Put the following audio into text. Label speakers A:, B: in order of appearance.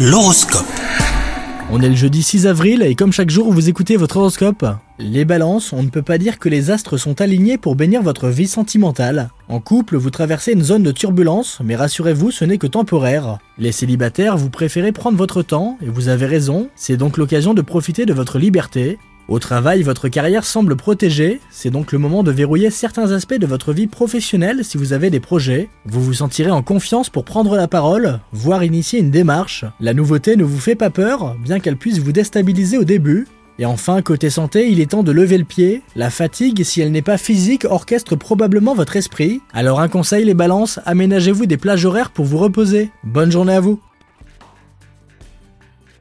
A: L'horoscope.
B: On est le jeudi 6 avril et comme chaque jour vous écoutez votre horoscope, les balances, on ne peut pas dire que les astres sont alignés pour bénir votre vie sentimentale. En couple, vous traversez une zone de turbulence, mais rassurez-vous, ce n'est que temporaire. Les célibataires, vous préférez prendre votre temps, et vous avez raison, c'est donc l'occasion de profiter de votre liberté. Au travail, votre carrière semble protégée, c'est donc le moment de verrouiller certains aspects de votre vie professionnelle si vous avez des projets. Vous vous sentirez en confiance pour prendre la parole, voire initier une démarche. La nouveauté ne vous fait pas peur, bien qu'elle puisse vous déstabiliser au début. Et enfin, côté santé, il est temps de lever le pied. La fatigue, si elle n'est pas physique, orchestre probablement votre esprit. Alors un conseil les balances, aménagez-vous des plages horaires pour vous reposer. Bonne journée à vous